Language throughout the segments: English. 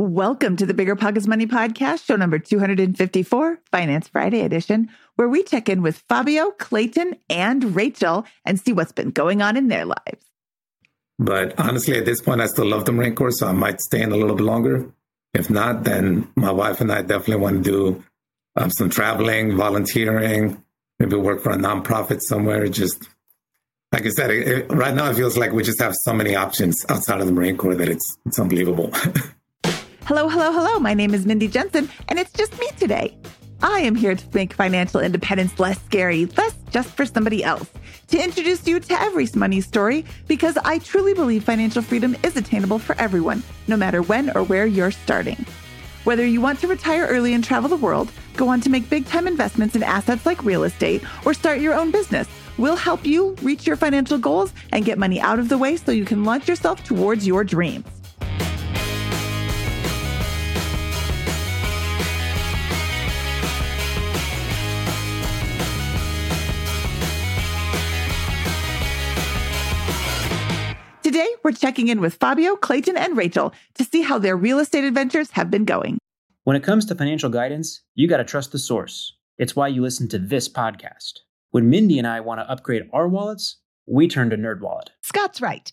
Welcome to the Bigger Pockets Money Podcast, show number 254, Finance Friday edition, where we check in with Fabio, Clayton, and Rachel and see what's been going on in their lives. But honestly, at this point, I still love the Marine Corps, so I might stay in a little bit longer. If not, then my wife and I definitely want to do um, some traveling, volunteering, maybe work for a nonprofit somewhere. Just like I said, it, right now it feels like we just have so many options outside of the Marine Corps that it's it's unbelievable. hello, hello, hello. My name is Mindy Jensen, and it's just me today. I am here to make financial independence less scary, less just for somebody else, to introduce you to every money story because I truly believe financial freedom is attainable for everyone, no matter when or where you're starting. Whether you want to retire early and travel the world, go on to make big time investments in assets like real estate, or start your own business, we'll help you reach your financial goals and get money out of the way so you can launch yourself towards your dreams. Today, we're checking in with Fabio, Clayton, and Rachel to see how their real estate adventures have been going. When it comes to financial guidance, you got to trust the source. It's why you listen to this podcast. When Mindy and I want to upgrade our wallets, we turn to NerdWallet. Scott's right.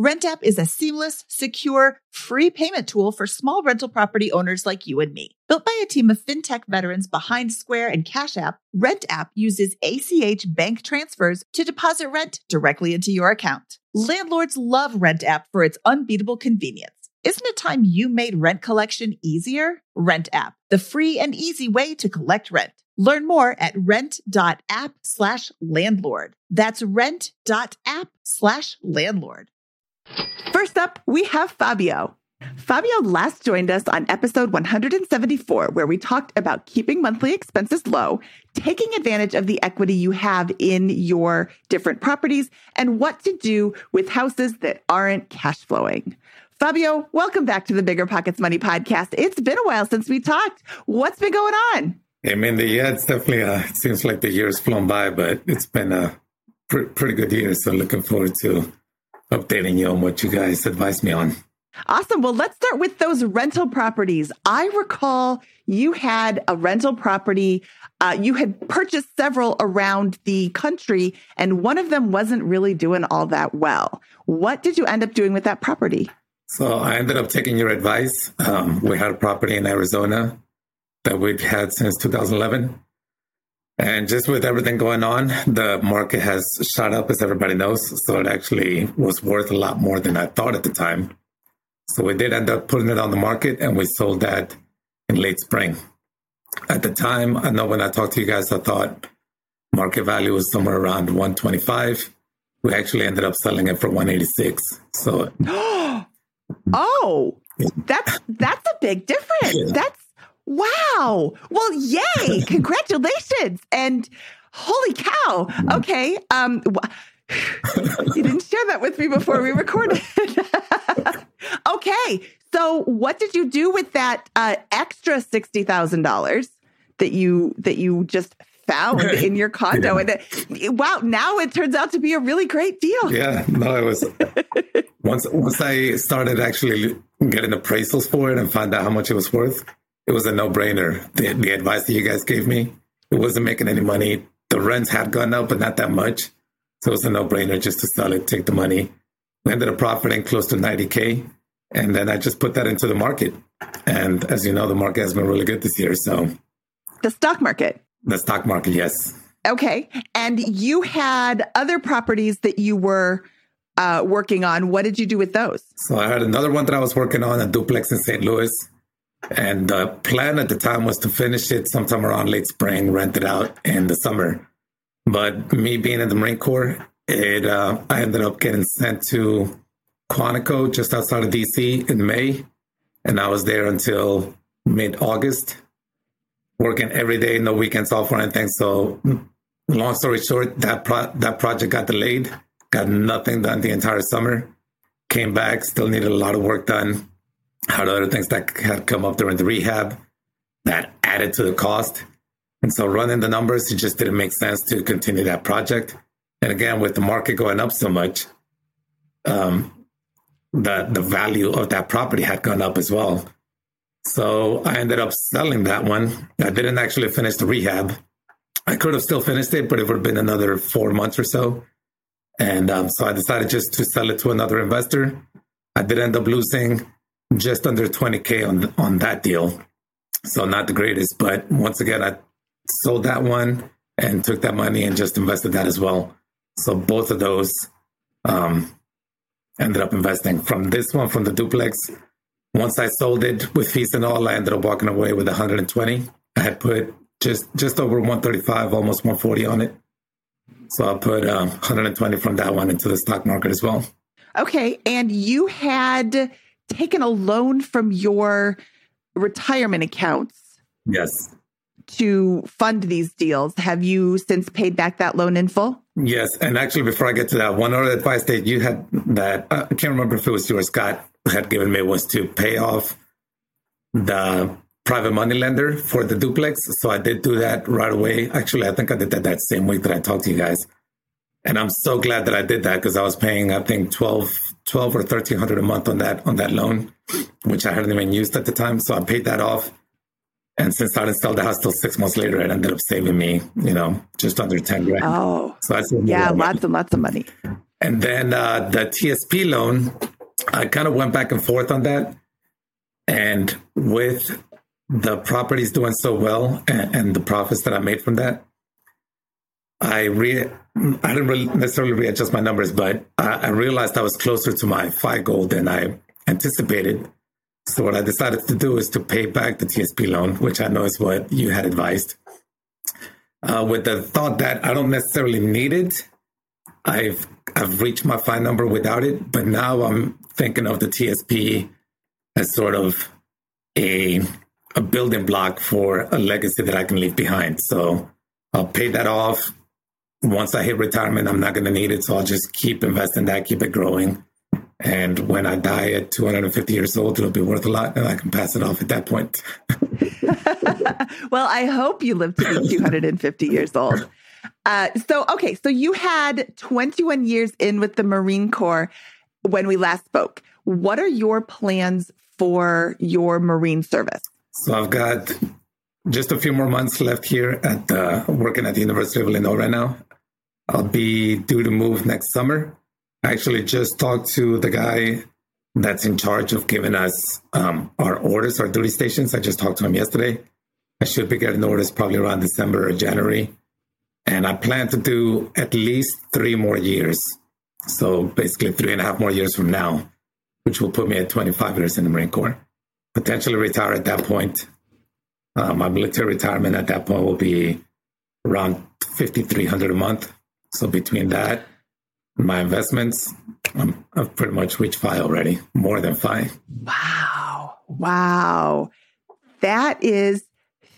Rent app is a seamless, secure, free payment tool for small rental property owners like you and me. Built by a team of fintech veterans behind Square and Cash App, Rent app uses ACH bank transfers to deposit rent directly into your account. Landlords love Rent app for its unbeatable convenience. Isn't it time you made rent collection easier? Rent app, the free and easy way to collect rent. Learn more at rent.app slash landlord. That's rent.app slash landlord. First up, we have Fabio. Fabio last joined us on episode 174, where we talked about keeping monthly expenses low, taking advantage of the equity you have in your different properties, and what to do with houses that aren't cash flowing. Fabio, welcome back to the Bigger Pockets Money podcast. It's been a while since we talked. What's been going on? I mean, yeah, it's definitely, uh, it seems like the year's flown by, but it's been a pr- pretty good year. So looking forward to updating you on what you guys advised me on. Awesome. Well, let's start with those rental properties. I recall you had a rental property. Uh, you had purchased several around the country, and one of them wasn't really doing all that well. What did you end up doing with that property? So I ended up taking your advice. Um, we had a property in Arizona that we'd had since 2011. And just with everything going on, the market has shot up, as everybody knows. So it actually was worth a lot more than I thought at the time. So we did end up putting it on the market and we sold that in late spring. At the time, I know when I talked to you guys, I thought market value was somewhere around 125. We actually ended up selling it for 186. So Oh, that's that's a big difference. Yeah. That's Wow. Well, yay. Congratulations. And holy cow. Okay. Um you didn't share that with me before we recorded. okay. So what did you do with that uh, extra $60,000 that you that you just found in your condo yeah. and wow, now it turns out to be a really great deal. Yeah, no, it was once once I started actually getting appraisals for it and found out how much it was worth, it was a no brainer. The, the advice that you guys gave me, it wasn't making any money. The rents had gone up, but not that much. So it was a no brainer just to sell it, take the money. we ended up profiting close to 90K. And then I just put that into the market. And as you know, the market has been really good this year. So the stock market. The stock market, yes. Okay. And you had other properties that you were uh, working on. What did you do with those? So I had another one that I was working on, a duplex in St. Louis. And the plan at the time was to finish it sometime around late spring, rent it out in the summer. But me being in the Marine Corps, it uh, I ended up getting sent to Quantico just outside of DC in May, and I was there until mid August, working every day, no weekends off or anything. So, long story short, that pro- that project got delayed, got nothing done the entire summer. Came back, still needed a lot of work done. Had other things that had come up during the rehab that added to the cost. And so running the numbers, it just didn't make sense to continue that project. And again, with the market going up so much, um, the the value of that property had gone up as well. So I ended up selling that one. I didn't actually finish the rehab. I could have still finished it, but it would have been another four months or so. And um, so I decided just to sell it to another investor. I did end up losing just under 20K on, on that deal. So not the greatest, but once again, I sold that one and took that money and just invested that as well. So both of those um, ended up investing from this one, from the duplex. Once I sold it with fees and all, I ended up walking away with 120. I had put just just over 135, almost 140 on it. So I put um, 120 from that one into the stock market as well. Okay, and you had taken a loan from your retirement accounts. Yes. To fund these deals. Have you since paid back that loan in full? Yes, and actually, before I get to that, one other advice that you had that uh, I can't remember if it was you or Scott had given me was to pay off the private money lender for the duplex. So I did do that right away. Actually, I think I did that that same week that I talked to you guys, and I'm so glad that I did that because I was paying I think 12, 12 or thirteen hundred a month on that on that loan, which I hadn't even used at the time. So I paid that off and since I didn't sell the house till six months later, it ended up saving me, you know, just under 10 grand. Oh, so that's yeah, lots and lots of money. And then uh, the TSP loan, I kind of went back and forth on that. And with the properties doing so well and, and the profits that I made from that, I re I didn't really necessarily readjust my numbers, but I, I realized I was closer to my FI goal than I anticipated. So what I decided to do is to pay back the TSP loan, which I know is what you had advised, uh, with the thought that I don't necessarily need it. I've I've reached my FI number without it, but now I'm thinking of the TSP as sort of a a building block for a legacy that I can leave behind. So I'll pay that off. Once I hit retirement, I'm not going to need it, so I'll just keep investing that, keep it growing and when I die at 250 years old, it'll be worth a lot and I can pass it off at that point. well, I hope you live to be 250 years old. Uh, so, okay, so you had 21 years in with the Marine Corps when we last spoke. What are your plans for your Marine service? So, I've got just a few more months left here at uh, working at the University of Illinois right now. I'll be due to move next summer. I actually just talked to the guy that's in charge of giving us um, our orders, our duty stations. I just talked to him yesterday. I should be getting orders probably around December or January. And I plan to do at least three more years. So basically, three and a half more years from now, which will put me at 25 years in the Marine Corps. Potentially retire at that point. Uh, my military retirement at that point will be around 5300 a month. So between that my investments, I'm, I've pretty much reached five already, more than five. Wow. Wow. That is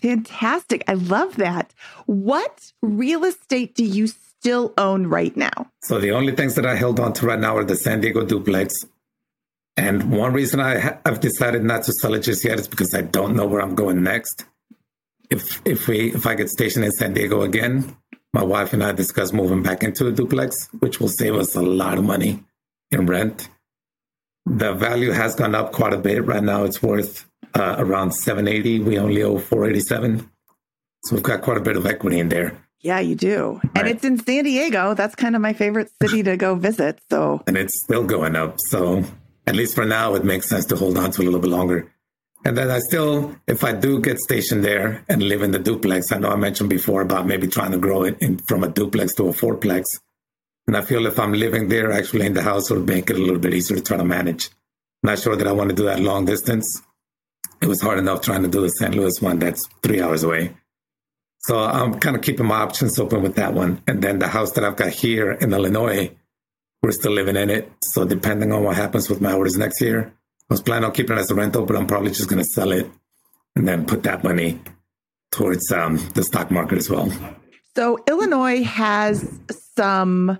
fantastic. I love that. What real estate do you still own right now? So the only things that I held on to right now are the San Diego duplex. And one reason I ha- I've decided not to sell it just yet is because I don't know where I'm going next. If if we if I get stationed in San Diego again, my wife and I discussed moving back into a duplex, which will save us a lot of money in rent. The value has gone up quite a bit. Right now, it's worth uh, around 780. We only owe 487. So we've got quite a bit of equity in there. Yeah, you do. Right. And it's in San Diego. That's kind of my favorite city to go visit. So, and it's still going up. So at least for now, it makes sense to hold on to a little bit longer. And then I still, if I do get stationed there and live in the duplex, I know I mentioned before about maybe trying to grow it in, from a duplex to a fourplex. And I feel if I'm living there, actually in the house, it'll make it a little bit easier to try to manage. Not sure that I want to do that long distance. It was hard enough trying to do the St. Louis one that's three hours away. So I'm kind of keeping my options open with that one. And then the house that I've got here in Illinois, we're still living in it. So depending on what happens with my orders next year, I was planning on keeping it as a rental, but I'm probably just going to sell it and then put that money towards um, the stock market as well. so Illinois has some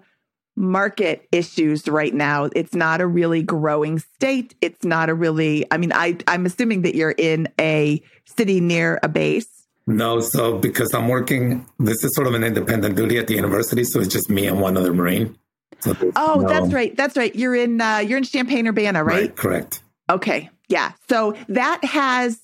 market issues right now. It's not a really growing state. It's not a really, I mean, I, I'm assuming that you're in a city near a base. No, so because I'm working, this is sort of an independent duty at the university, so it's just me and one other Marine. So Oh, no- that's right. That's right. You're in uh, you're in Champaign Urbana, right? correct. Okay. Yeah. So that has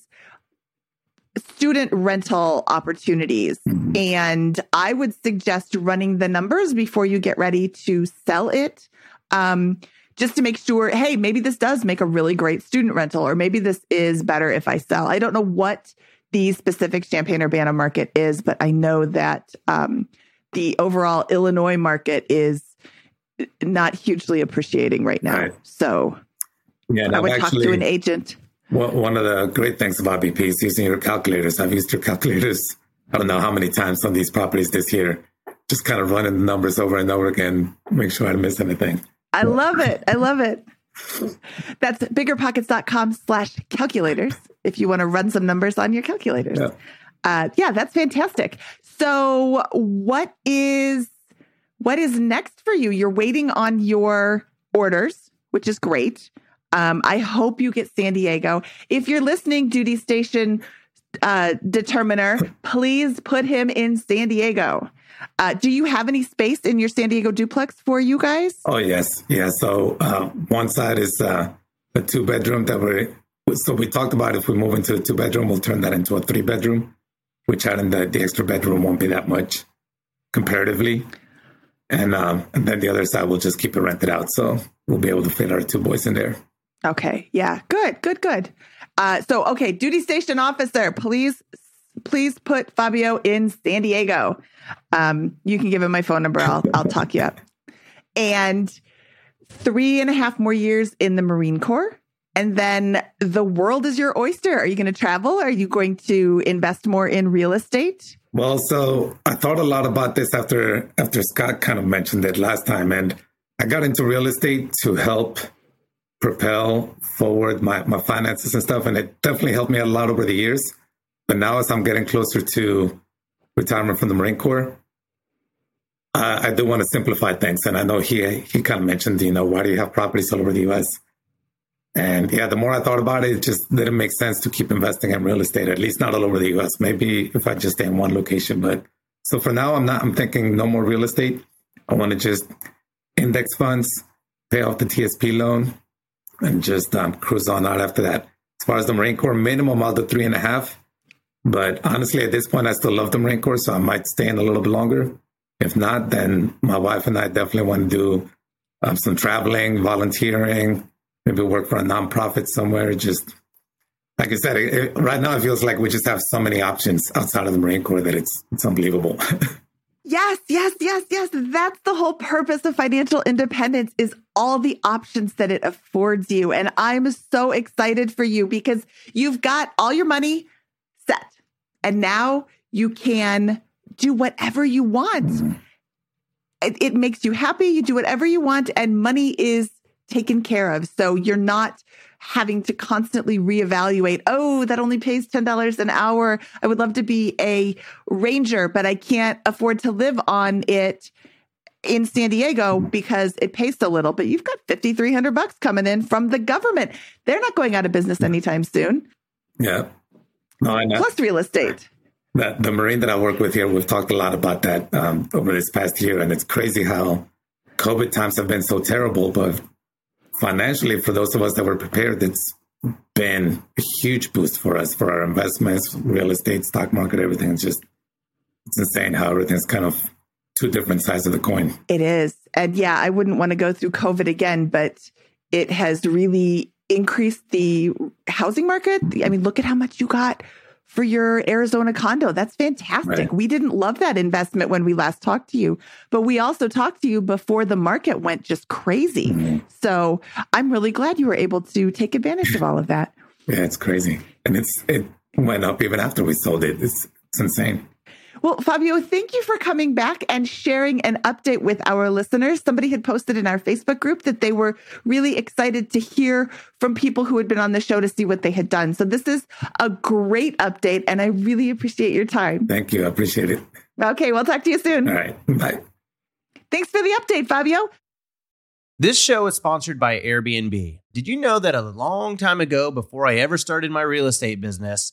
student rental opportunities. Mhm. And I would suggest running the numbers before you get ready to sell it. Um, just to make sure, hey, maybe this does make a really great student rental, or maybe this is better if I sell. I don't know what the specific Champaign Urbana market is, but I know that um, the overall Illinois market is not hugely appreciating right now. Right. So Yeah, I would talk to an agent. Well, one of the great things about BP is using your calculators. I've used your calculators, I don't know how many times on these properties this year, just kind of running the numbers over and over again, make sure I don't miss anything. I love it. I love it. That's biggerpockets.com slash calculators if you want to run some numbers on your calculators. Yeah. Uh, yeah, that's fantastic. So what is what is next for you? You're waiting on your orders, which is great. Um, I hope you get San Diego. If you're listening, duty station uh, determiner, please put him in San Diego. Uh, do you have any space in your San Diego duplex for you guys? Oh, yes. Yeah. So uh, one side is uh, a two bedroom that we're, so we talked about if we move into a two bedroom, we'll turn that into a three bedroom, which adding the, the extra bedroom won't be that much comparatively. And, um, and then the other side, we'll just keep it rented out. So we'll be able to fit our two boys in there. Okay. Yeah. Good. Good. Good. Uh, so, okay, duty station officer, please, please put Fabio in San Diego. Um, you can give him my phone number. I'll I'll talk you up. And three and a half more years in the Marine Corps, and then the world is your oyster. Are you going to travel? Are you going to invest more in real estate? Well, so I thought a lot about this after after Scott kind of mentioned it last time, and I got into real estate to help propel forward my, my finances and stuff, and it definitely helped me a lot over the years. But now, as I'm getting closer to retirement from the Marine Corps, I, I do want to simplify things. And I know he he kind of mentioned, you know, why do you have properties all over the U.S. And yeah, the more I thought about it, it just didn't make sense to keep investing in real estate, at least not all over the US. Maybe if I just stay in one location. But so for now, I'm not, I'm thinking no more real estate. I want to just index funds, pay off the TSP loan, and just um, cruise on out after that. As far as the Marine Corps, minimum, I'll do three and a half. But honestly, at this point, I still love the Marine Corps, so I might stay in a little bit longer. If not, then my wife and I definitely want to do um, some traveling, volunteering, maybe work for a nonprofit somewhere. Just like I said, it- right now it feels like we just have so many options outside of the Marine Corps that it's it's unbelievable. Yes, yes, yes, yes. That's the whole purpose of financial independence is all the options that it affords you. And I'm so excited for you because you've got all your money set. And now you can do whatever you want. Mm-hmm. It, it makes you happy. You do whatever you want and money is taken care of. So you're not having to constantly reevaluate, oh, that only pays $10 an hour. I would love to be a ranger, but I can't afford to live on it in San Diego because it pays so little. But you've got 5,300 bucks coming in from the government. They're not going out of business anytime soon. yeah. No, I know. Plus real estate. The, the Marine that I work with here, we've talked a lot about that um, over this past year, and it's crazy how COVID times have been so terrible. But financially, for those of us that were prepared, it's been a huge boost for us for our investments, real estate, stock market, everything. It's just it's insane how everything's kind of two different sides of the coin. It is. And yeah, I wouldn't want to go through COVID again, but it has really increased the housing market. I mean, look at how much you got for your Arizona condo. That's fantastic. Right. We didn't love that investment when we last talked to you, but we also talked to you before the market went just crazy. Mm-hmm. So I'm really glad you were able to take advantage of all of that. Yeah, it's crazy. And it's it went up even after we sold it. It's it's insane. Well, Fabio, thank you for coming back and sharing an update with our listeners. Somebody had posted in our Facebook group that they were really excited to hear from people who had been on the show to see what they had done. So this is a great update, and I really appreciate your time. Thank you. I appreciate it. Okay, we'll talk to you soon. All right. Bye. Thanks for the update, Fabio. This show is sponsored by Airbnb. Did you know that a long time ago, before I ever started my real estate business,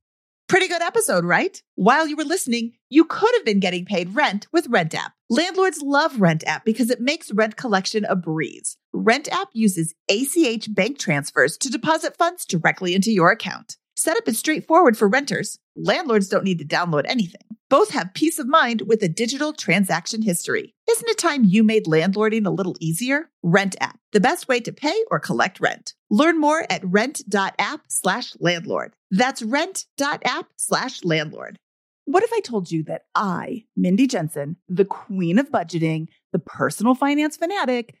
Pretty good episode, right? While you were listening, you could have been getting paid rent with Rent App. Landlords love Rent App because it makes rent collection a breeze. Rent App uses ACH bank transfers to deposit funds directly into your account. Setup is straightforward for renters. Landlords don't need to download anything. Both have peace of mind with a digital transaction history. Isn't it time you made landlording a little easier? Rent app, the best way to pay or collect rent. Learn more at rent.app slash landlord. That's rent.app slash landlord. What if I told you that I, Mindy Jensen, the queen of budgeting, the personal finance fanatic,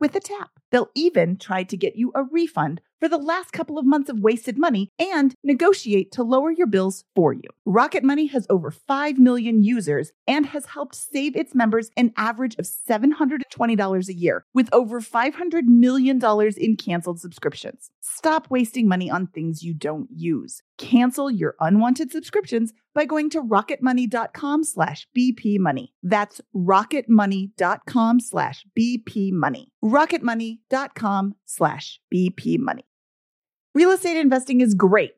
with a tap. They'll even try to get you a refund for the last couple of months of wasted money and negotiate to lower your bills for you. Rocket Money has over 5 million users and has helped save its members an average of $720 a year with over $500 million in canceled subscriptions. Stop wasting money on things you don't use. Cancel your unwanted subscriptions by going to rocketmoney.com slash bpmoney. That's rocketmoney.com slash bpmoney. rocketmoney.com slash bpmoney. Real estate investing is great,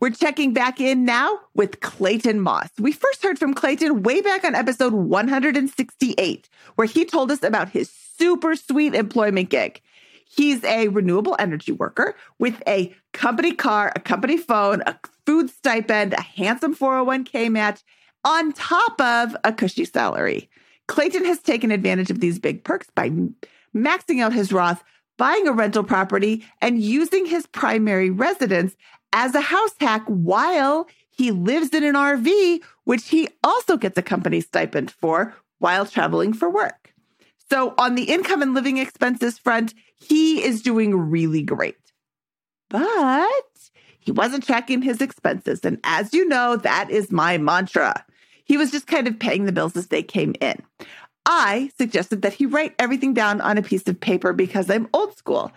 We're checking back in now with Clayton Moss. We first heard from Clayton way back on episode 168, where he told us about his super sweet employment gig. He's a renewable energy worker with a company car, a company phone, a food stipend, a handsome 401k match, on top of a cushy salary. Clayton has taken advantage of these big perks by maxing out his Roth, buying a rental property, and using his primary residence as a house hack while he lives in an RV, which he also gets a company stipend for while traveling for work. So, on the income and living expenses front, he is doing really great. But he wasn't tracking his expenses. And as you know, that is my mantra. He was just kind of paying the bills as they came in. I suggested that he write everything down on a piece of paper because I'm old school.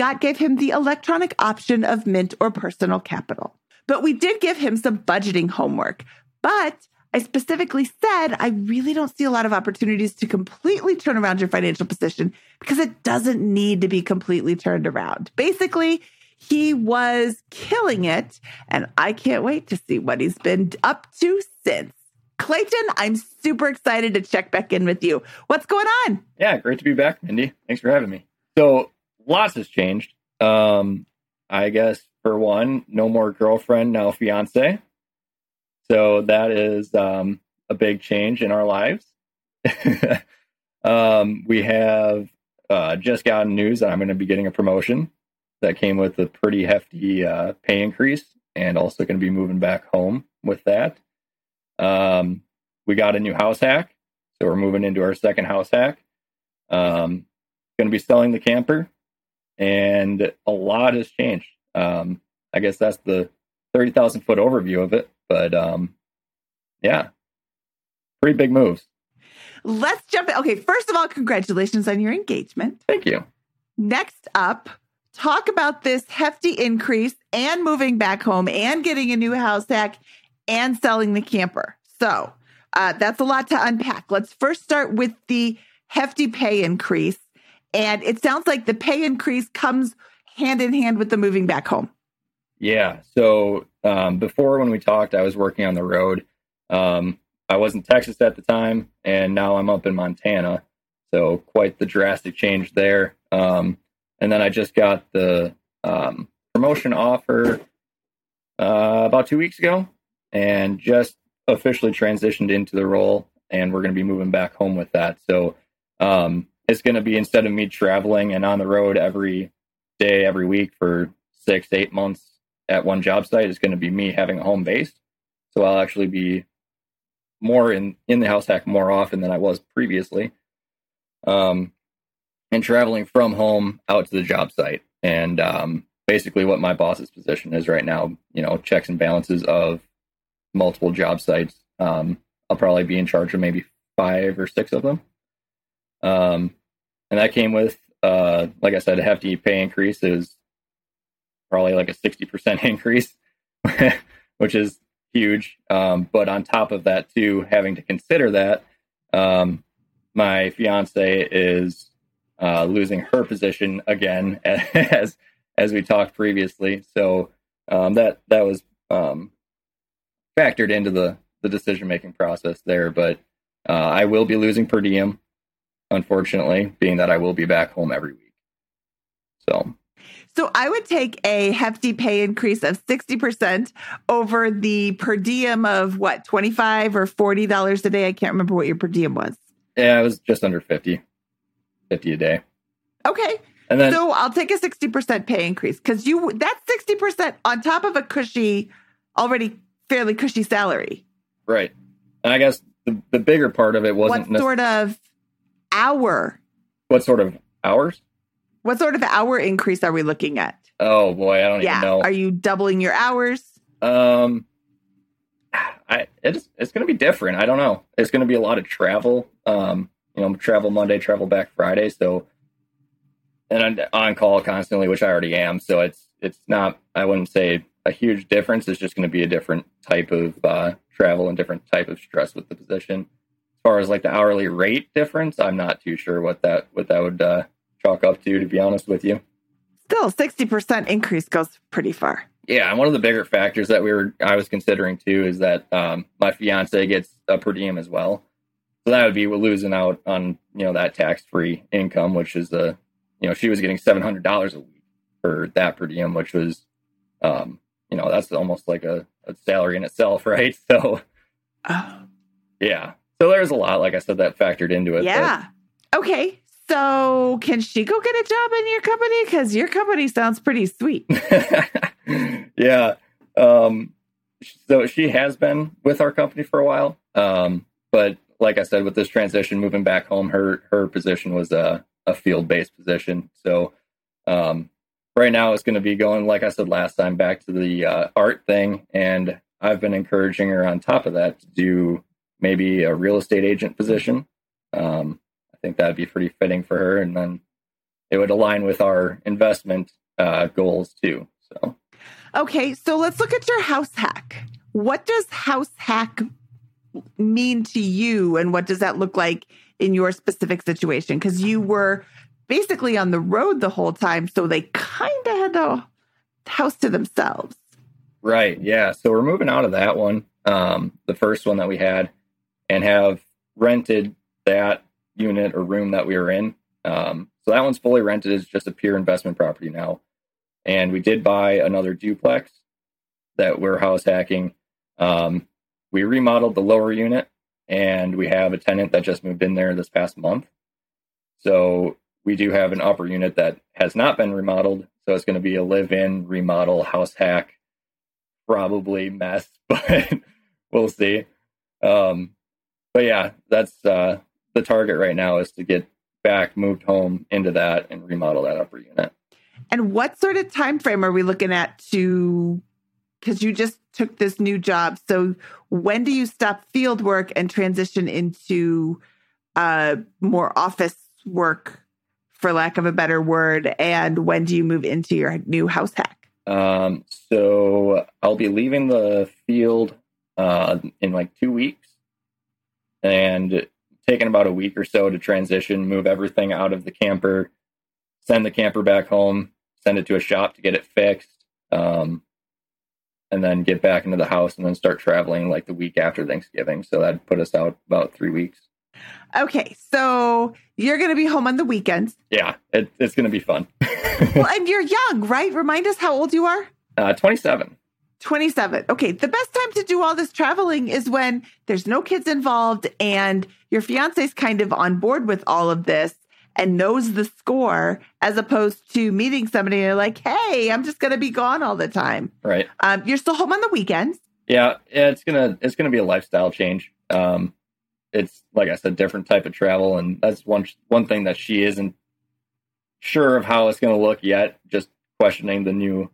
Scott gave him the electronic option of Mint or Personal Capital. But we did give him some budgeting homework. But I specifically said I really don't see a lot of opportunities to completely turn around your financial position because it doesn't need to be completely turned around. Basically, he was killing it, and I can't wait to see what he's been up to since. Clayton, I'm super excited to check back in with you. What's going on? Yeah, great to be back, Mindy. Thanks for having me. So, lots has changed. Um, I guess for one, no more girlfriend, now fiance. So that is um, a big change in our lives. um, we have uh, just gotten news that I'm going to be getting a promotion that came with a pretty hefty uh, pay increase and also going to be moving back home with that. Um, we got a new house hack. So we're moving into our second house hack. Um, going to be selling the camper and a lot has changed. Um, I guess that's the 30,000 foot overview of it. But um, yeah, pretty big moves. Let's jump in. Okay, first of all, congratulations on your engagement. Thank you. Next up, talk about this hefty increase and moving back home and getting a new house hack and selling the camper. So uh, that's a lot to unpack. Let's first start with the hefty pay increase. And it sounds like the pay increase comes hand in hand with the moving back home. Yeah. So um, before when we talked, I was working on the road. Um, I was in Texas at the time, and now I'm up in Montana. So quite the drastic change there. Um, and then I just got the um, promotion offer uh, about two weeks ago, and just officially transitioned into the role. And we're going to be moving back home with that. So um, it's going to be instead of me traveling and on the road every day, every week for six, eight months at one job site, it's going to be me having a home base. So I'll actually be more in in the house hack more often than I was previously. Um, and traveling from home out to the job site, and um, basically what my boss's position is right now. You know, checks and balances of multiple job sites. Um, I'll probably be in charge of maybe five or six of them. Um, and that came with, uh, like I said, a hefty pay increase is probably like a 60% increase, which is huge. Um, but on top of that, too, having to consider that, um, my fiance is uh, losing her position again, as as we talked previously. So um, that that was um, factored into the the decision making process there. But uh, I will be losing per diem, unfortunately, being that I will be back home every week. So so I would take a hefty pay increase of 60% over the per diem of what, 25 or $40 a day? I can't remember what your per diem was. Yeah, it was just under 50. 50 a day. Okay. And then, so I'll take a 60% pay increase because you that's 60% on top of a cushy, already fairly cushy salary. Right. And I guess the, the bigger part of it wasn't what sort of hour. What sort of hours? What sort of hour increase are we looking at? Oh boy, I don't yeah. even know. Are you doubling your hours? Um, I it's it's going to be different. I don't know. It's going to be a lot of travel. Um, you know, travel Monday, travel back Friday. So, and I'm on call constantly, which I already am. So it's it's not. I wouldn't say a huge difference. It's just going to be a different type of uh, travel and different type of stress with the position. As far as like the hourly rate difference, I'm not too sure what that what that would uh, chalk up to, to be honest with you. Still, 60% increase goes pretty far. Yeah, and one of the bigger factors that we were I was considering too is that um, my fiance gets a per diem as well, so that would be we're losing out on you know that tax free income, which is the you know she was getting seven hundred dollars a week for that per diem, which was um, you know that's almost like a, a salary in itself, right? So Oh. yeah, so there's a lot, like I said, that factored into it. Yeah. Okay. So can she go get a job in your company? Because your company sounds pretty sweet. yeah. Um, so she has been with our company for a while. Um, but like I said, with this transition, moving back home, her her position was a, a field based position. So um, right now it's going to be going, like I said last time, back to the uh, art thing. And I've been encouraging her on top of that to do maybe a real estate agent position. Um, I think that'd be pretty fitting for her, and then it would align with our investment uh, goals too. So. Okay. So let's look at your house hack. What does house hack mean to you? And what does that look like in your specific situation? Because you were basically on the road the whole time. So they kind of had the house to themselves. Right. Yeah. So we're moving out of that one, um, the first one that we had, and have rented that unit or room that we were in. Um, so that one's fully rented as just a pure investment property now. And we did buy another duplex that we're house hacking. Um, we remodeled the lower unit and we have a tenant that just moved in there this past month. So we do have an upper unit that has not been remodeled. So it's going to be a live in, remodel, house hack, probably mess, but we'll see. Um, but yeah, that's uh, the target right now is to get back moved home into that and remodel that upper unit. And what sort of time frame are we looking at to because you just took this new job. So when do you stop field work and transition into uh more office work for lack of a better word and when do you move into your new house hack? Um, so I'll be leaving the field uh, in like two weeks and taking about a week or so to transition, move everything out of the camper, send the camper back home, send it to a shop to get it fixed, um, and then get back into the house and then start traveling like the week after Thanksgiving. So that'd put us out about three weeks. Okay, so you're going to be home on the weekends. Yeah, it, it's going to be fun. well, and you're young, right? Remind us how old you are. Uh, 27. 27. Okay. The best time to do all this traveling is when there's no kids involved and your fiance's kind of on board with all of this and knows the score as opposed to meeting somebody and you're like, hey, I'm just going to be gone all the time. Right. Um, you're still home on the weekends. Yeah, yeah, it's gonna it's gonna be a lifestyle change. Um, it's like I said, different type of travel, and that's one one thing that she isn't sure of how it's gonna look yet. Just questioning the new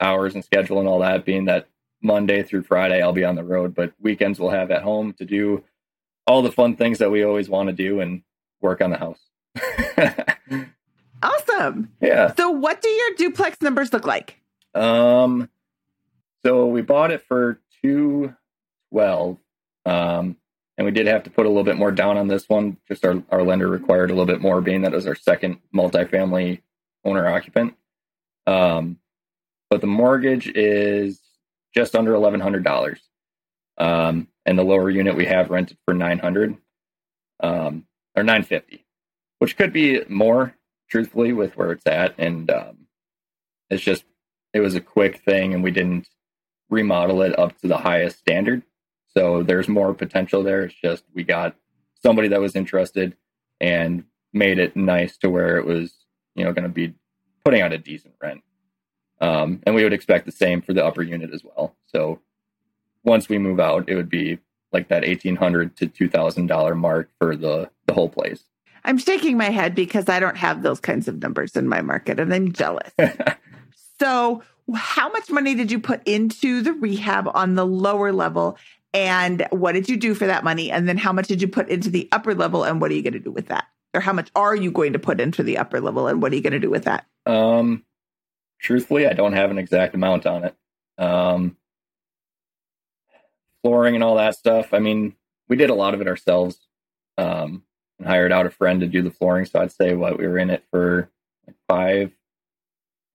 hours and schedule and all that, being that Monday through Friday I'll be on the road, but weekends we'll have at home to do all the fun things that we always want to do and work on the house. Awesome. yeah. So, what do your duplex numbers look like? Um, so we bought it for two twelve, um, and we did have to put a little bit more down on this one. Just our our lender required a little bit more, being that it was our second multifamily owner occupant. Um, but the mortgage is just under eleven hundred dollars, um, and the lower unit we have rented for nine hundred, um, or nine fifty, which could be more, truthfully, with where it's at, and um, it's just it was a quick thing and we didn't remodel it up to the highest standard. So there's more potential there. It's just we got somebody that was interested and made it nice to where it was, you know, going to be putting out a decent rent. Um, and we would expect the same for the upper unit as well. So once we move out, it would be like that eighteen hundred to two thousand dollar mark for the the whole place. I'm shaking my head because I don't have those kinds of numbers in my market and I'm jealous. So, how much money did you put into the rehab on the lower level? And what did you do for that money? And then how much did you put into the upper level? And what are you going to do with that? Or how much are you going to put into the upper level? And what are you going to do with that? Um, truthfully, I don't have an exact amount on it. Um, flooring and all that stuff. I mean, we did a lot of it ourselves. Um, and hired out a friend to do the flooring. So I'd say what we were in it for like five,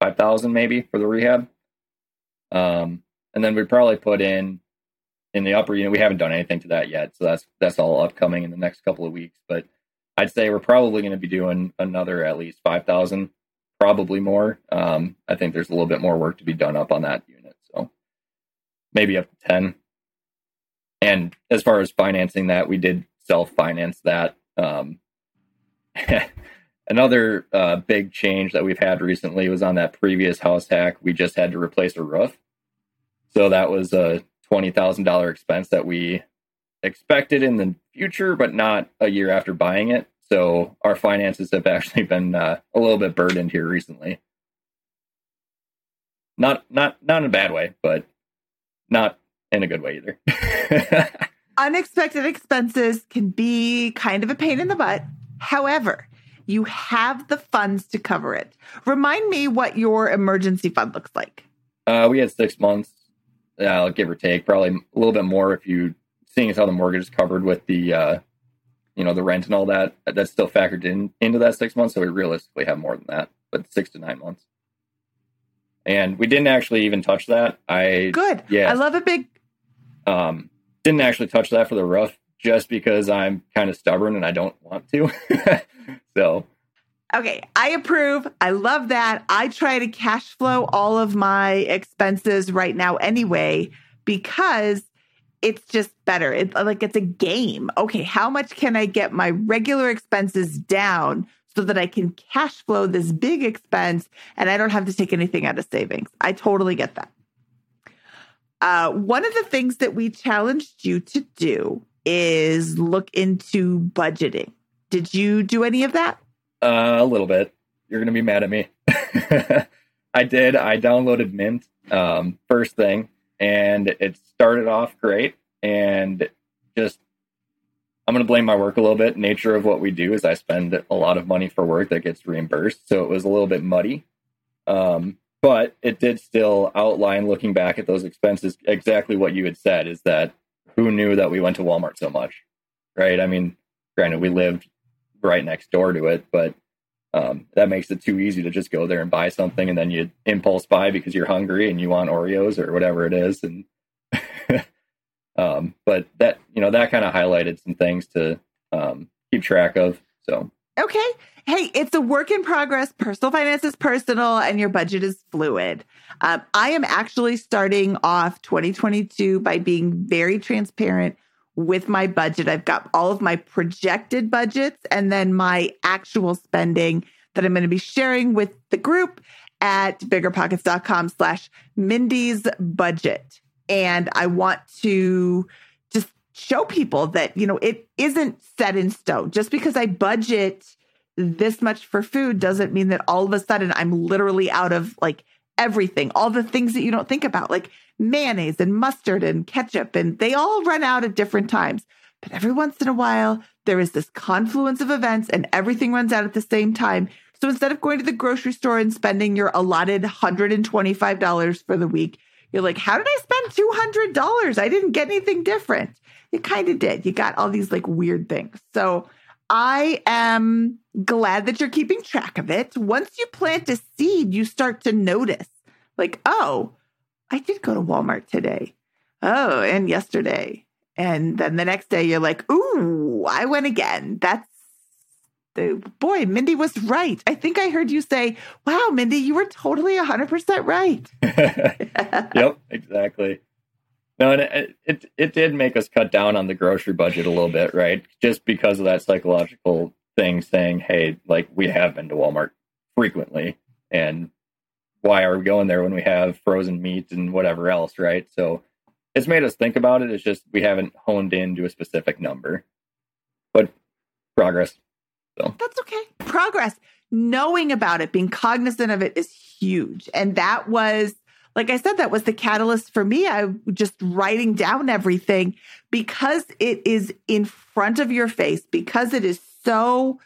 five thousand maybe for the rehab. Um, and then we probably put in in the upper unit. We haven't done anything to that yet, so that's that's all upcoming in the next couple of weeks. But I'd say we're probably going to be doing another at least five thousand, probably more. Um, I think there's a little bit more work to be done up on that unit, so maybe up to ten. And as far as financing that, we did self finance that. Um, another uh, big change that we've had recently was on that previous house hack. We just had to replace a roof, so that was a twenty thousand dollar expense that we expected in the future, but not a year after buying it. So our finances have actually been uh, a little bit burdened here recently. Not not not in a bad way, but not in a good way either. Unexpected expenses can be kind of a pain in the butt. However, you have the funds to cover it. Remind me what your emergency fund looks like. Uh, we had six months, uh, give or take, probably a little bit more if you seeing as how the mortgage is covered with the uh, you know the rent and all that. That's still factored in into that six months, so we realistically have more than that, but six to nine months. And we didn't actually even touch that. I good. Yeah, I love a big. Um, didn't actually touch that for the roof just because I'm kind of stubborn and I don't want to. so Okay, I approve. I love that. I try to cash flow all of my expenses right now anyway because it's just better. It's like it's a game. Okay, how much can I get my regular expenses down so that I can cash flow this big expense and I don't have to take anything out of savings? I totally get that. Uh, one of the things that we challenged you to do is look into budgeting. Did you do any of that? Uh, a little bit. You're going to be mad at me. I did. I downloaded Mint um, first thing, and it started off great. And just, I'm going to blame my work a little bit. Nature of what we do is I spend a lot of money for work that gets reimbursed, so it was a little bit muddy. Um, but it did still outline, looking back at those expenses, exactly what you had said: is that who knew that we went to Walmart so much, right? I mean, granted, we lived right next door to it, but um, that makes it too easy to just go there and buy something and then you impulse buy because you're hungry and you want Oreos or whatever it is. And, um, but that, you know, that kind of highlighted some things to um, keep track of. So, okay. Hey, it's a work in progress. Personal finance is personal and your budget is fluid. Um, I am actually starting off 2022 by being very transparent with my budget. I've got all of my projected budgets and then my actual spending that I'm going to be sharing with the group at biggerpockets.com slash Mindy's budget. And I want to just show people that, you know, it isn't set in stone. Just because I budget this much for food doesn't mean that all of a sudden I'm literally out of like everything, all the things that you don't think about. Like mayonnaise and mustard and ketchup, and they all run out at different times. But every once in a while, there is this confluence of events and everything runs out at the same time. So instead of going to the grocery store and spending your allotted $125 for the week, you're like, how did I spend $200? I didn't get anything different. You kind of did. You got all these like weird things. So I am glad that you're keeping track of it. Once you plant a seed, you start to notice, like, oh, I did go to Walmart today. Oh, and yesterday. And then the next day you're like, ooh, I went again. That's the boy, Mindy was right. I think I heard you say, wow, Mindy, you were totally 100% right. yep, exactly. No, and it, it it did make us cut down on the grocery budget a little bit, right? Just because of that psychological thing saying, hey, like we have been to Walmart frequently and why are we going there when we have frozen meat and whatever else, right? So it's made us think about it. It's just we haven't honed in to a specific number, but progress. So that's okay. Progress. Knowing about it, being cognizant of it is huge. And that was, like I said, that was the catalyst for me. I just writing down everything because it is in front of your face, because it is so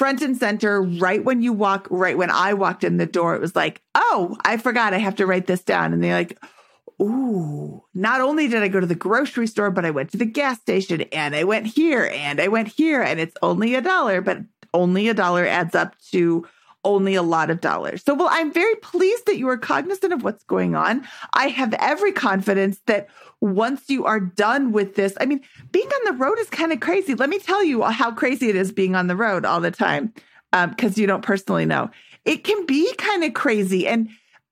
front and center right when you walk right when i walked in the door it was like oh i forgot i have to write this down. And they're like ooh not only did i go to the grocery store but i went to the gas station and i went here and i went here and it's only a dollar but only a dollar adds up to only a lot of dollars. So, well, I'm very pleased that you are cognizant of what's going on. I have every confidence that once you are done with this, I mean, being on the road is kind of crazy. Let me tell you how crazy it is being on the road all the time because um, you don't personally know. It can be kind of crazy. And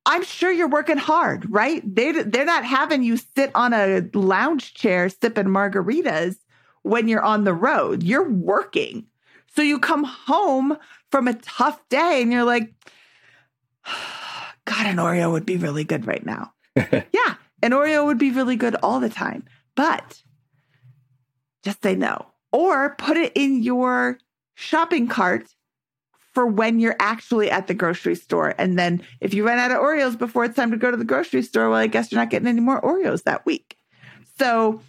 I'm sure you're working hard, right? They, they're not having you sit on a lounge chair sipping margaritas when you're on the road. You're working. So you come home from a tough day and you're like, God, an Oreo would be really good right now. yeah, an Oreo would be really good all the time. But just say no. Or put it in your shopping cart for when you're actually at the grocery store. And then if you run out of Oreos before it's time to go to the grocery store, well, I guess you're not getting any more Oreos that week. So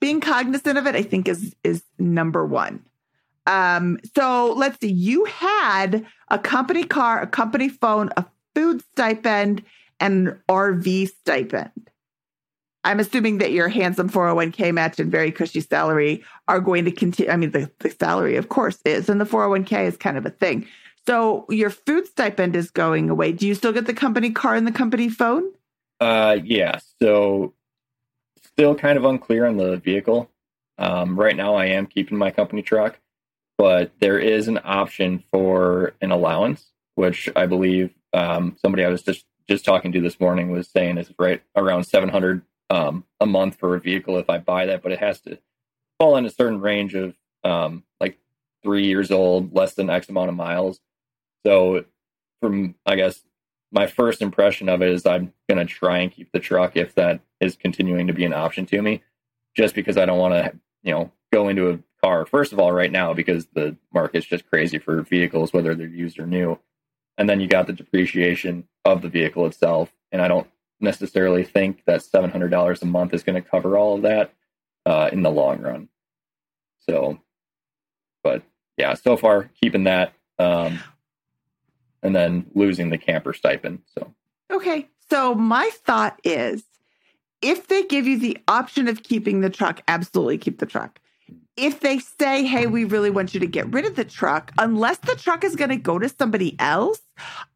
being cognizant of it, I think is is number one. Um, so let's see, you had a company car, a company phone, a food stipend, and an RV stipend. I'm assuming that your handsome 401k match and very cushy salary are going to continue. I mean, the, the salary, of course, is, and the 401k is kind of a thing. So your food stipend is going away. Do you still get the company car and the company phone? Uh, yeah. So still kind of unclear on the vehicle. Um, right now, I am keeping my company truck, but there is an option for an allowance, which I believe um, somebody I was just just talking to this morning was saying is right around seven hundred um, a month for a vehicle if I buy that, but it has to fall in a certain range of um, like three years old, less than X amount of miles. So, from I guess my first impression of it is I'm going to try and keep the truck if that is continuing to be an option to me, just because I don't want to, you know, go into a car, first of all, right now, because the market's just crazy for vehicles, whether they're used or new. And then you got the depreciation of the vehicle itself. And I don't necessarily think that $700 a month is going to cover all of that uh, in the long run. So, but yeah, so far, keeping that. Um, and then losing the camper stipend. So, okay. So, my thought is if they give you the option of keeping the truck, absolutely keep the truck. If they say, hey, we really want you to get rid of the truck, unless the truck is going to go to somebody else,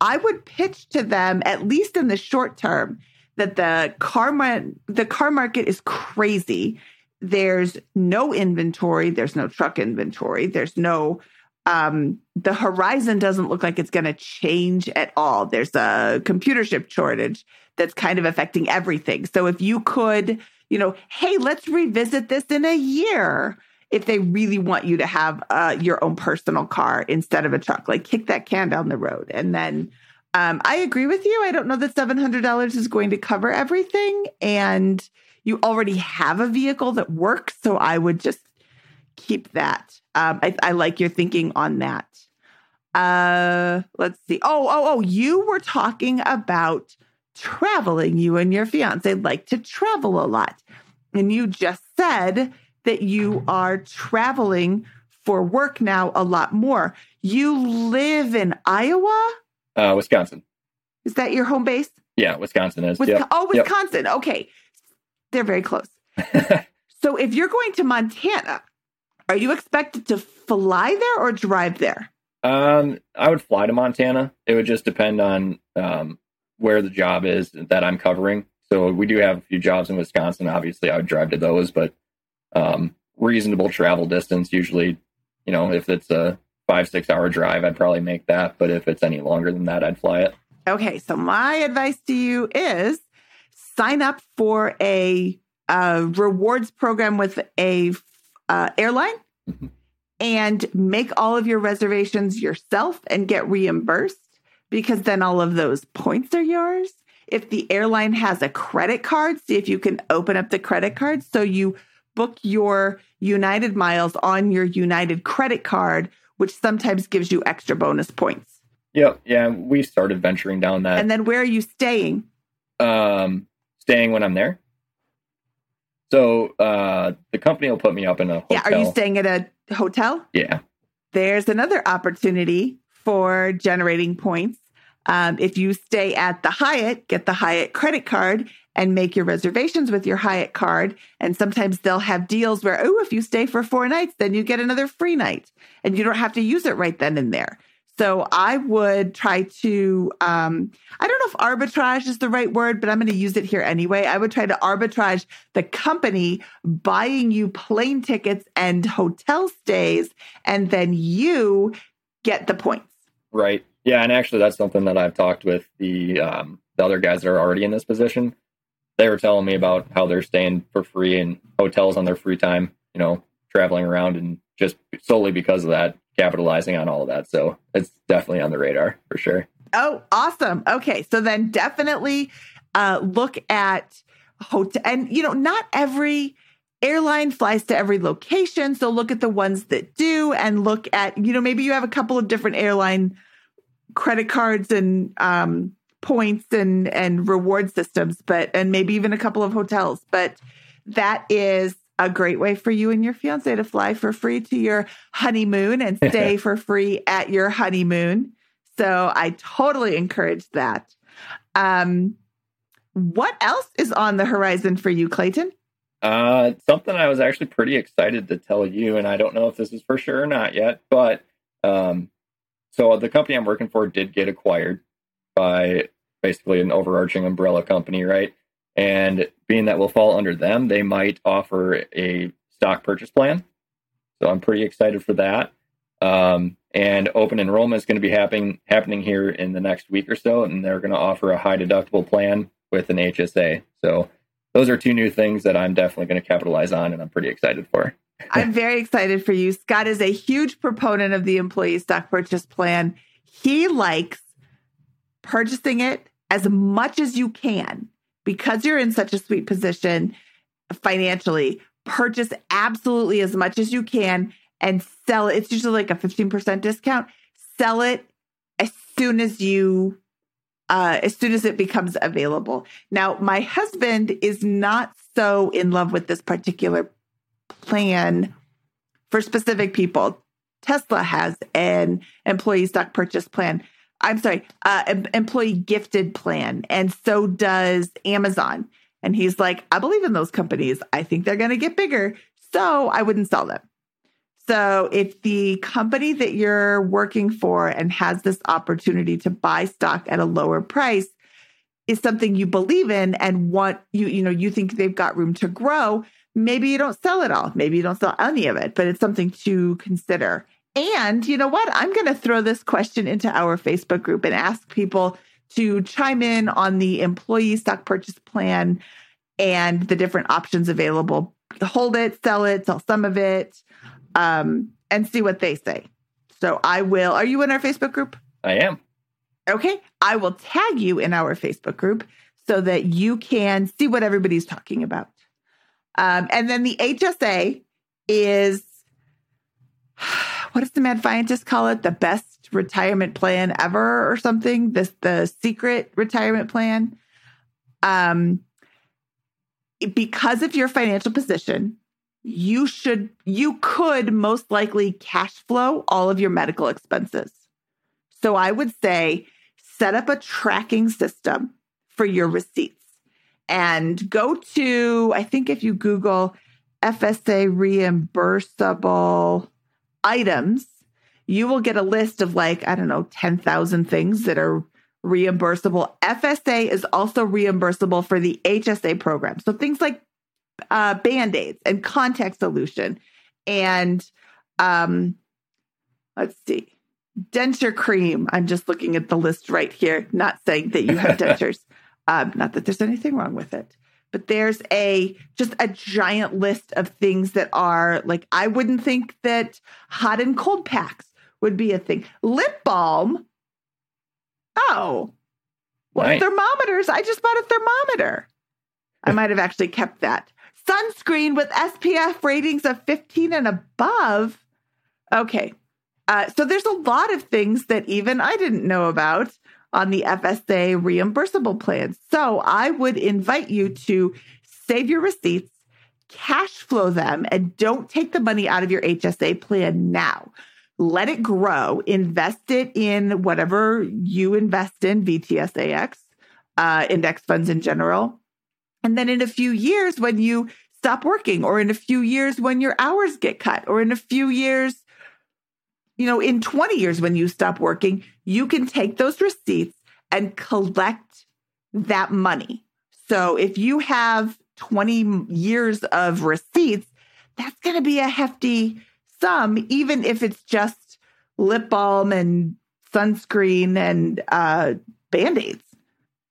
I would pitch to them, at least in the short term, that the car, mar- the car market is crazy. There's no inventory, there's no truck inventory, there's no um, the horizon doesn't look like it's going to change at all. There's a computer chip shortage that's kind of affecting everything. So if you could, you know, hey, let's revisit this in a year. If they really want you to have uh, your own personal car instead of a truck, like kick that can down the road. And then um, I agree with you. I don't know that $700 is going to cover everything. And you already have a vehicle that works. So I would just keep that. Um, I, I like your thinking on that. Uh, let's see. Oh, oh, oh, you were talking about traveling. You and your fiance like to travel a lot. And you just said that you are traveling for work now a lot more. You live in Iowa? Uh, Wisconsin. Is that your home base? Yeah, Wisconsin is. Wisco- yep. Oh, Wisconsin. Yep. Okay. They're very close. so if you're going to Montana, are you expected to fly there or drive there? Um, I would fly to Montana. It would just depend on um, where the job is that I'm covering. So we do have a few jobs in Wisconsin. Obviously, I would drive to those, but um, reasonable travel distance. Usually, you know, if it's a five six hour drive, I'd probably make that. But if it's any longer than that, I'd fly it. Okay, so my advice to you is sign up for a, a rewards program with a uh, airline mm-hmm. and make all of your reservations yourself and get reimbursed because then all of those points are yours. If the airline has a credit card, see if you can open up the credit card so you book your United miles on your United credit card, which sometimes gives you extra bonus points. Yep. Yeah. We started venturing down that. And then where are you staying? Um, staying when I'm there. So uh, the company will put me up in a hotel. Yeah, are you staying at a hotel? Yeah. There's another opportunity for generating points. Um, if you stay at the Hyatt, get the Hyatt credit card and make your reservations with your Hyatt card. And sometimes they'll have deals where, oh, if you stay for four nights, then you get another free night and you don't have to use it right then and there. So I would try to, um, I don't know if arbitrage is the right word, but I'm going to use it here anyway. I would try to arbitrage the company buying you plane tickets and hotel stays, and then you get the points. Right. Yeah. And actually, that's something that I've talked with the, um, the other guys that are already in this position. They were telling me about how they're staying for free in hotels on their free time, you know, traveling around and just solely because of that, capitalizing on all of that. So it's definitely on the radar for sure. Oh, awesome. Okay. So then definitely uh, look at hotel. And, you know, not every airline flies to every location. So look at the ones that do and look at, you know, maybe you have a couple of different airline credit cards and um, points and and reward systems, but and maybe even a couple of hotels. But that is a great way for you and your fiance to fly for free to your honeymoon and stay for free at your honeymoon. So I totally encourage that. Um, what else is on the horizon for you, Clayton? Uh, something I was actually pretty excited to tell you, and I don't know if this is for sure or not yet, but um, so the company I'm working for did get acquired by basically an overarching umbrella company, right? And being that will fall under them, they might offer a stock purchase plan. So I'm pretty excited for that. Um, and open enrollment is going to be happening happening here in the next week or so, and they're going to offer a high deductible plan with an HSA. So those are two new things that I'm definitely going to capitalize on, and I'm pretty excited for. I'm very excited for you. Scott is a huge proponent of the employee stock purchase plan. He likes purchasing it as much as you can because you're in such a sweet position financially. Purchase absolutely as much as you can and sell it. It's usually like a 15% discount. Sell it as soon as you uh, as soon as it becomes available. Now, my husband is not so in love with this particular plan for specific people. Tesla has an employee stock purchase plan. I'm sorry, uh, employee gifted plan, and so does Amazon. And he's like, I believe in those companies. I think they're going to get bigger, so I wouldn't sell them. So if the company that you're working for and has this opportunity to buy stock at a lower price is something you believe in and want you you know you think they've got room to grow, maybe you don't sell it all. Maybe you don't sell any of it, but it's something to consider. And you know what? I'm going to throw this question into our Facebook group and ask people to chime in on the employee stock purchase plan and the different options available. Hold it, sell it, sell some of it, um, and see what they say. So I will. Are you in our Facebook group? I am. Okay. I will tag you in our Facebook group so that you can see what everybody's talking about. Um, and then the HSA is what does the Mad Fientist call it? The best retirement plan ever or something? This the secret retirement plan. Um because of your financial position, you should you could most likely cash flow all of your medical expenses. So I would say set up a tracking system for your receipts and go to, I think if you Google FSA reimbursable items, you will get a list of like, I don't know, 10,000 things that are reimbursable. FSA is also reimbursable for the HSA program. So things like uh, band aids and contact solution and um, let's see, denture cream. I'm just looking at the list right here, not saying that you have dentures. Um, not that there's anything wrong with it, but there's a just a giant list of things that are like I wouldn't think that hot and cold packs would be a thing. Lip balm. Oh, well, nice. thermometers. I just bought a thermometer. I might have actually kept that. Sunscreen with SPF ratings of 15 and above. Okay. Uh, so there's a lot of things that even I didn't know about on the FSA reimbursable plans. So I would invite you to save your receipts, cash flow them, and don't take the money out of your HSA plan now. Let it grow, invest it in whatever you invest in, VTSAX, uh, index funds in general. And then in a few years, when you stop working, or in a few years when your hours get cut, or in a few years you know, in 20 years when you stop working, you can take those receipts and collect that money. So if you have 20 years of receipts, that's going to be a hefty sum, even if it's just lip balm and sunscreen and uh, band aids.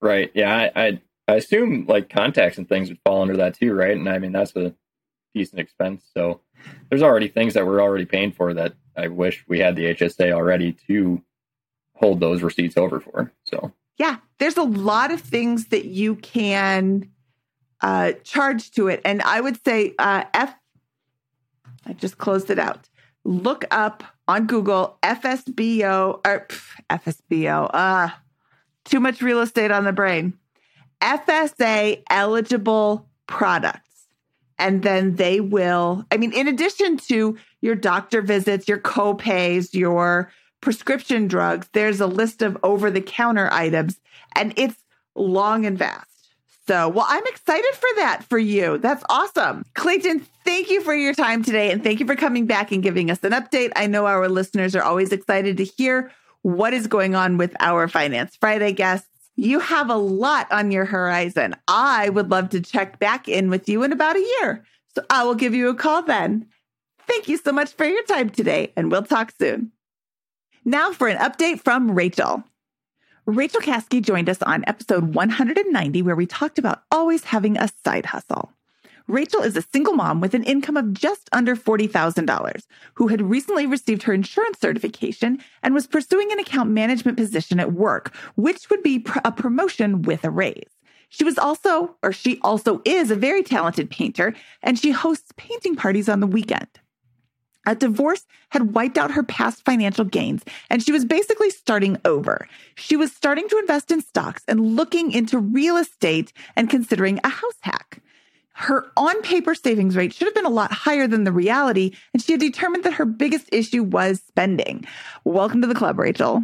Right. Yeah. I, I, I assume like contacts and things would fall under that too, right? And I mean, that's a decent expense. So there's already things that we're already paying for that I wish we had the HSA already to hold those receipts over for. So yeah, there's a lot of things that you can uh, charge to it, and I would say uh, F. I just closed it out. Look up on Google FSBO or pff, FSBO. Uh, too much real estate on the brain. FSA eligible products. And then they will, I mean, in addition to your doctor visits, your co-pays, your prescription drugs, there's a list of over the counter items and it's long and vast. So, well, I'm excited for that for you. That's awesome. Clayton, thank you for your time today and thank you for coming back and giving us an update. I know our listeners are always excited to hear what is going on with our Finance Friday guests. You have a lot on your horizon. I would love to check back in with you in about a year. So I will give you a call then. Thank you so much for your time today, and we'll talk soon. Now for an update from Rachel. Rachel Caskey joined us on episode 190, where we talked about always having a side hustle. Rachel is a single mom with an income of just under $40,000 who had recently received her insurance certification and was pursuing an account management position at work, which would be a promotion with a raise. She was also, or she also is, a very talented painter, and she hosts painting parties on the weekend. A divorce had wiped out her past financial gains, and she was basically starting over. She was starting to invest in stocks and looking into real estate and considering a house hack. Her on paper savings rate should have been a lot higher than the reality, and she had determined that her biggest issue was spending. Welcome to the club, Rachel.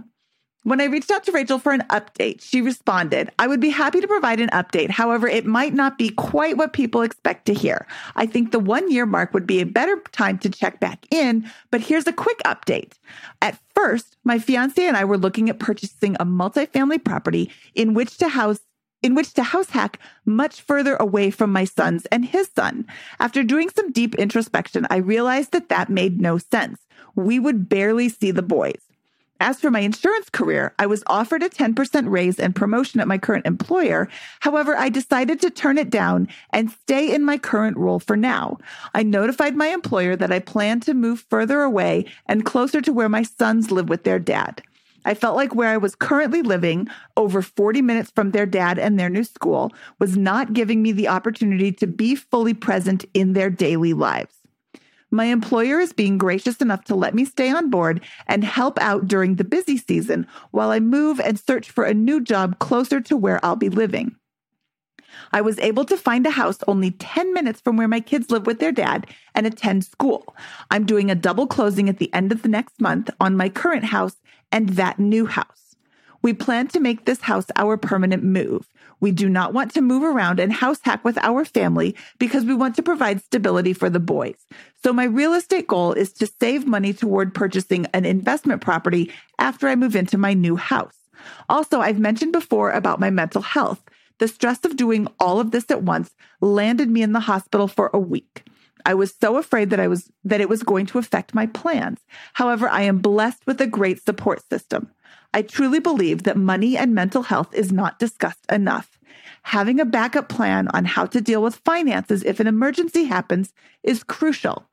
When I reached out to Rachel for an update, she responded, I would be happy to provide an update. However, it might not be quite what people expect to hear. I think the one year mark would be a better time to check back in, but here's a quick update. At first, my fiance and I were looking at purchasing a multifamily property in which to house in which to house hack much further away from my sons and his son. After doing some deep introspection, I realized that that made no sense. We would barely see the boys. As for my insurance career, I was offered a 10% raise and promotion at my current employer. However, I decided to turn it down and stay in my current role for now. I notified my employer that I plan to move further away and closer to where my sons live with their dad. I felt like where I was currently living, over 40 minutes from their dad and their new school, was not giving me the opportunity to be fully present in their daily lives. My employer is being gracious enough to let me stay on board and help out during the busy season while I move and search for a new job closer to where I'll be living. I was able to find a house only 10 minutes from where my kids live with their dad and attend school. I'm doing a double closing at the end of the next month on my current house and that new house. We plan to make this house our permanent move. We do not want to move around and house hack with our family because we want to provide stability for the boys. So my real estate goal is to save money toward purchasing an investment property after I move into my new house. Also, I've mentioned before about my mental health. The stress of doing all of this at once landed me in the hospital for a week. I was so afraid that I was that it was going to affect my plans. However, I am blessed with a great support system. I truly believe that money and mental health is not discussed enough. Having a backup plan on how to deal with finances if an emergency happens is crucial.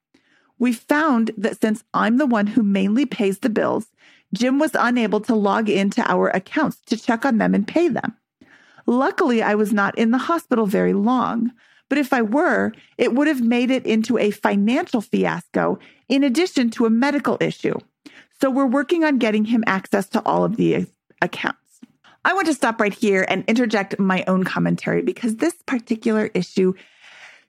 We found that since I'm the one who mainly pays the bills, Jim was unable to log into our accounts to check on them and pay them. Luckily, I was not in the hospital very long, but if I were, it would have made it into a financial fiasco in addition to a medical issue. So we're working on getting him access to all of the accounts. I want to stop right here and interject my own commentary because this particular issue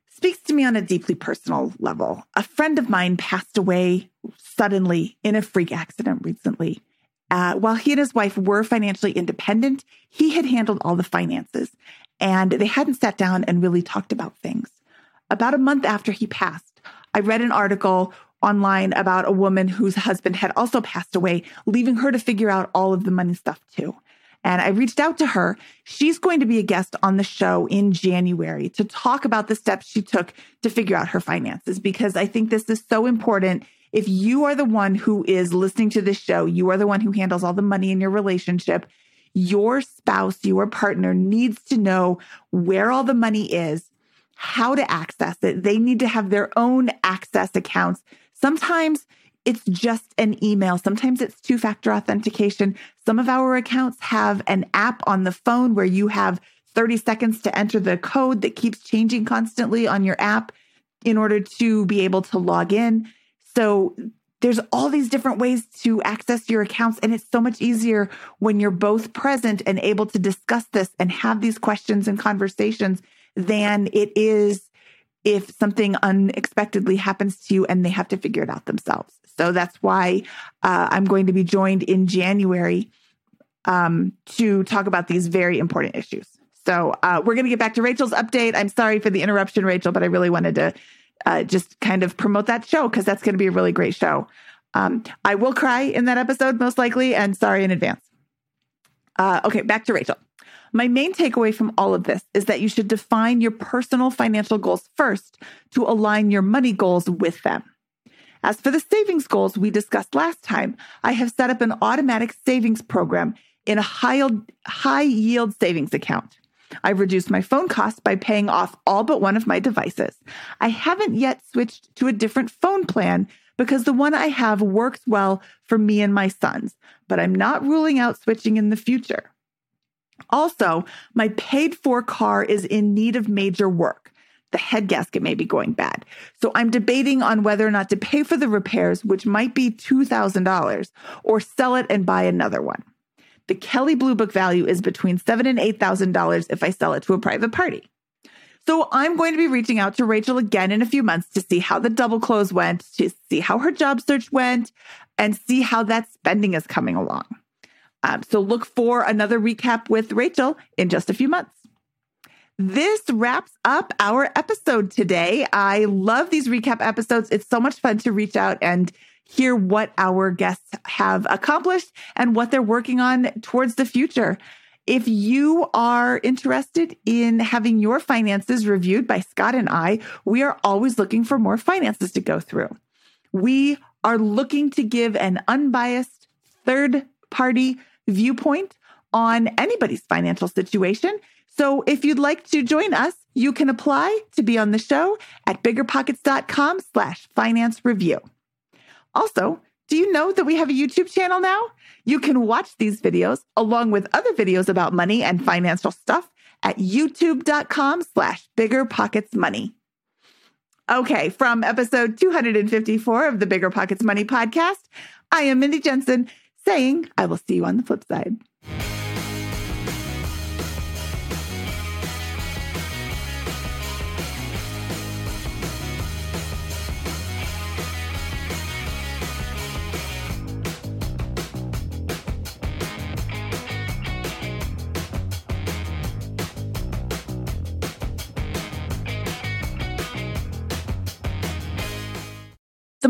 speaks to me on a deeply personal level. A friend of mine passed away suddenly in a freak accident recently. Uh, while he and his wife were financially independent, he had handled all the finances and they hadn't sat down and really talked about things. About a month after he passed, I read an article online about a woman whose husband had also passed away, leaving her to figure out all of the money stuff too. And I reached out to her. She's going to be a guest on the show in January to talk about the steps she took to figure out her finances because I think this is so important. If you are the one who is listening to this show, you are the one who handles all the money in your relationship. Your spouse, your partner needs to know where all the money is, how to access it. They need to have their own access accounts. Sometimes it's just an email. Sometimes it's two factor authentication. Some of our accounts have an app on the phone where you have 30 seconds to enter the code that keeps changing constantly on your app in order to be able to log in. So there's all these different ways to access your accounts. And it's so much easier when you're both present and able to discuss this and have these questions and conversations than it is if something unexpectedly happens to you and they have to figure it out themselves. So that's why uh, I'm going to be joined in January um, to talk about these very important issues. So uh, we're going to get back to Rachel's update. I'm sorry for the interruption, Rachel, but I really wanted to uh, just kind of promote that show because that's going to be a really great show. Um, I will cry in that episode, most likely, and sorry in advance. Uh, okay, back to Rachel. My main takeaway from all of this is that you should define your personal financial goals first to align your money goals with them. As for the savings goals we discussed last time, I have set up an automatic savings program in a high, high yield savings account. I've reduced my phone costs by paying off all but one of my devices. I haven't yet switched to a different phone plan because the one I have works well for me and my sons, but I'm not ruling out switching in the future. Also, my paid for car is in need of major work. The head gasket may be going bad. So I'm debating on whether or not to pay for the repairs, which might be $2,000, or sell it and buy another one. The Kelley Blue Book value is between seven and eight thousand dollars if I sell it to a private party. So I'm going to be reaching out to Rachel again in a few months to see how the double close went, to see how her job search went, and see how that spending is coming along. Um, so look for another recap with Rachel in just a few months. This wraps up our episode today. I love these recap episodes. It's so much fun to reach out and hear what our guests have accomplished and what they're working on towards the future. If you are interested in having your finances reviewed by Scott and I, we are always looking for more finances to go through. We are looking to give an unbiased third party viewpoint on anybody's financial situation. So if you'd like to join us, you can apply to be on the show at biggerpockets.com slash finance review. Also, do you know that we have a YouTube channel now? You can watch these videos along with other videos about money and financial stuff at youtube.com slash biggerpocketsmoney. Okay, from episode 254 of the Bigger Pockets Money podcast, I am Mindy Jensen saying I will see you on the flip side.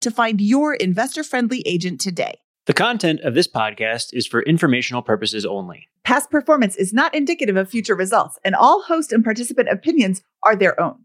to find your investor friendly agent today. The content of this podcast is for informational purposes only. Past performance is not indicative of future results, and all host and participant opinions are their own.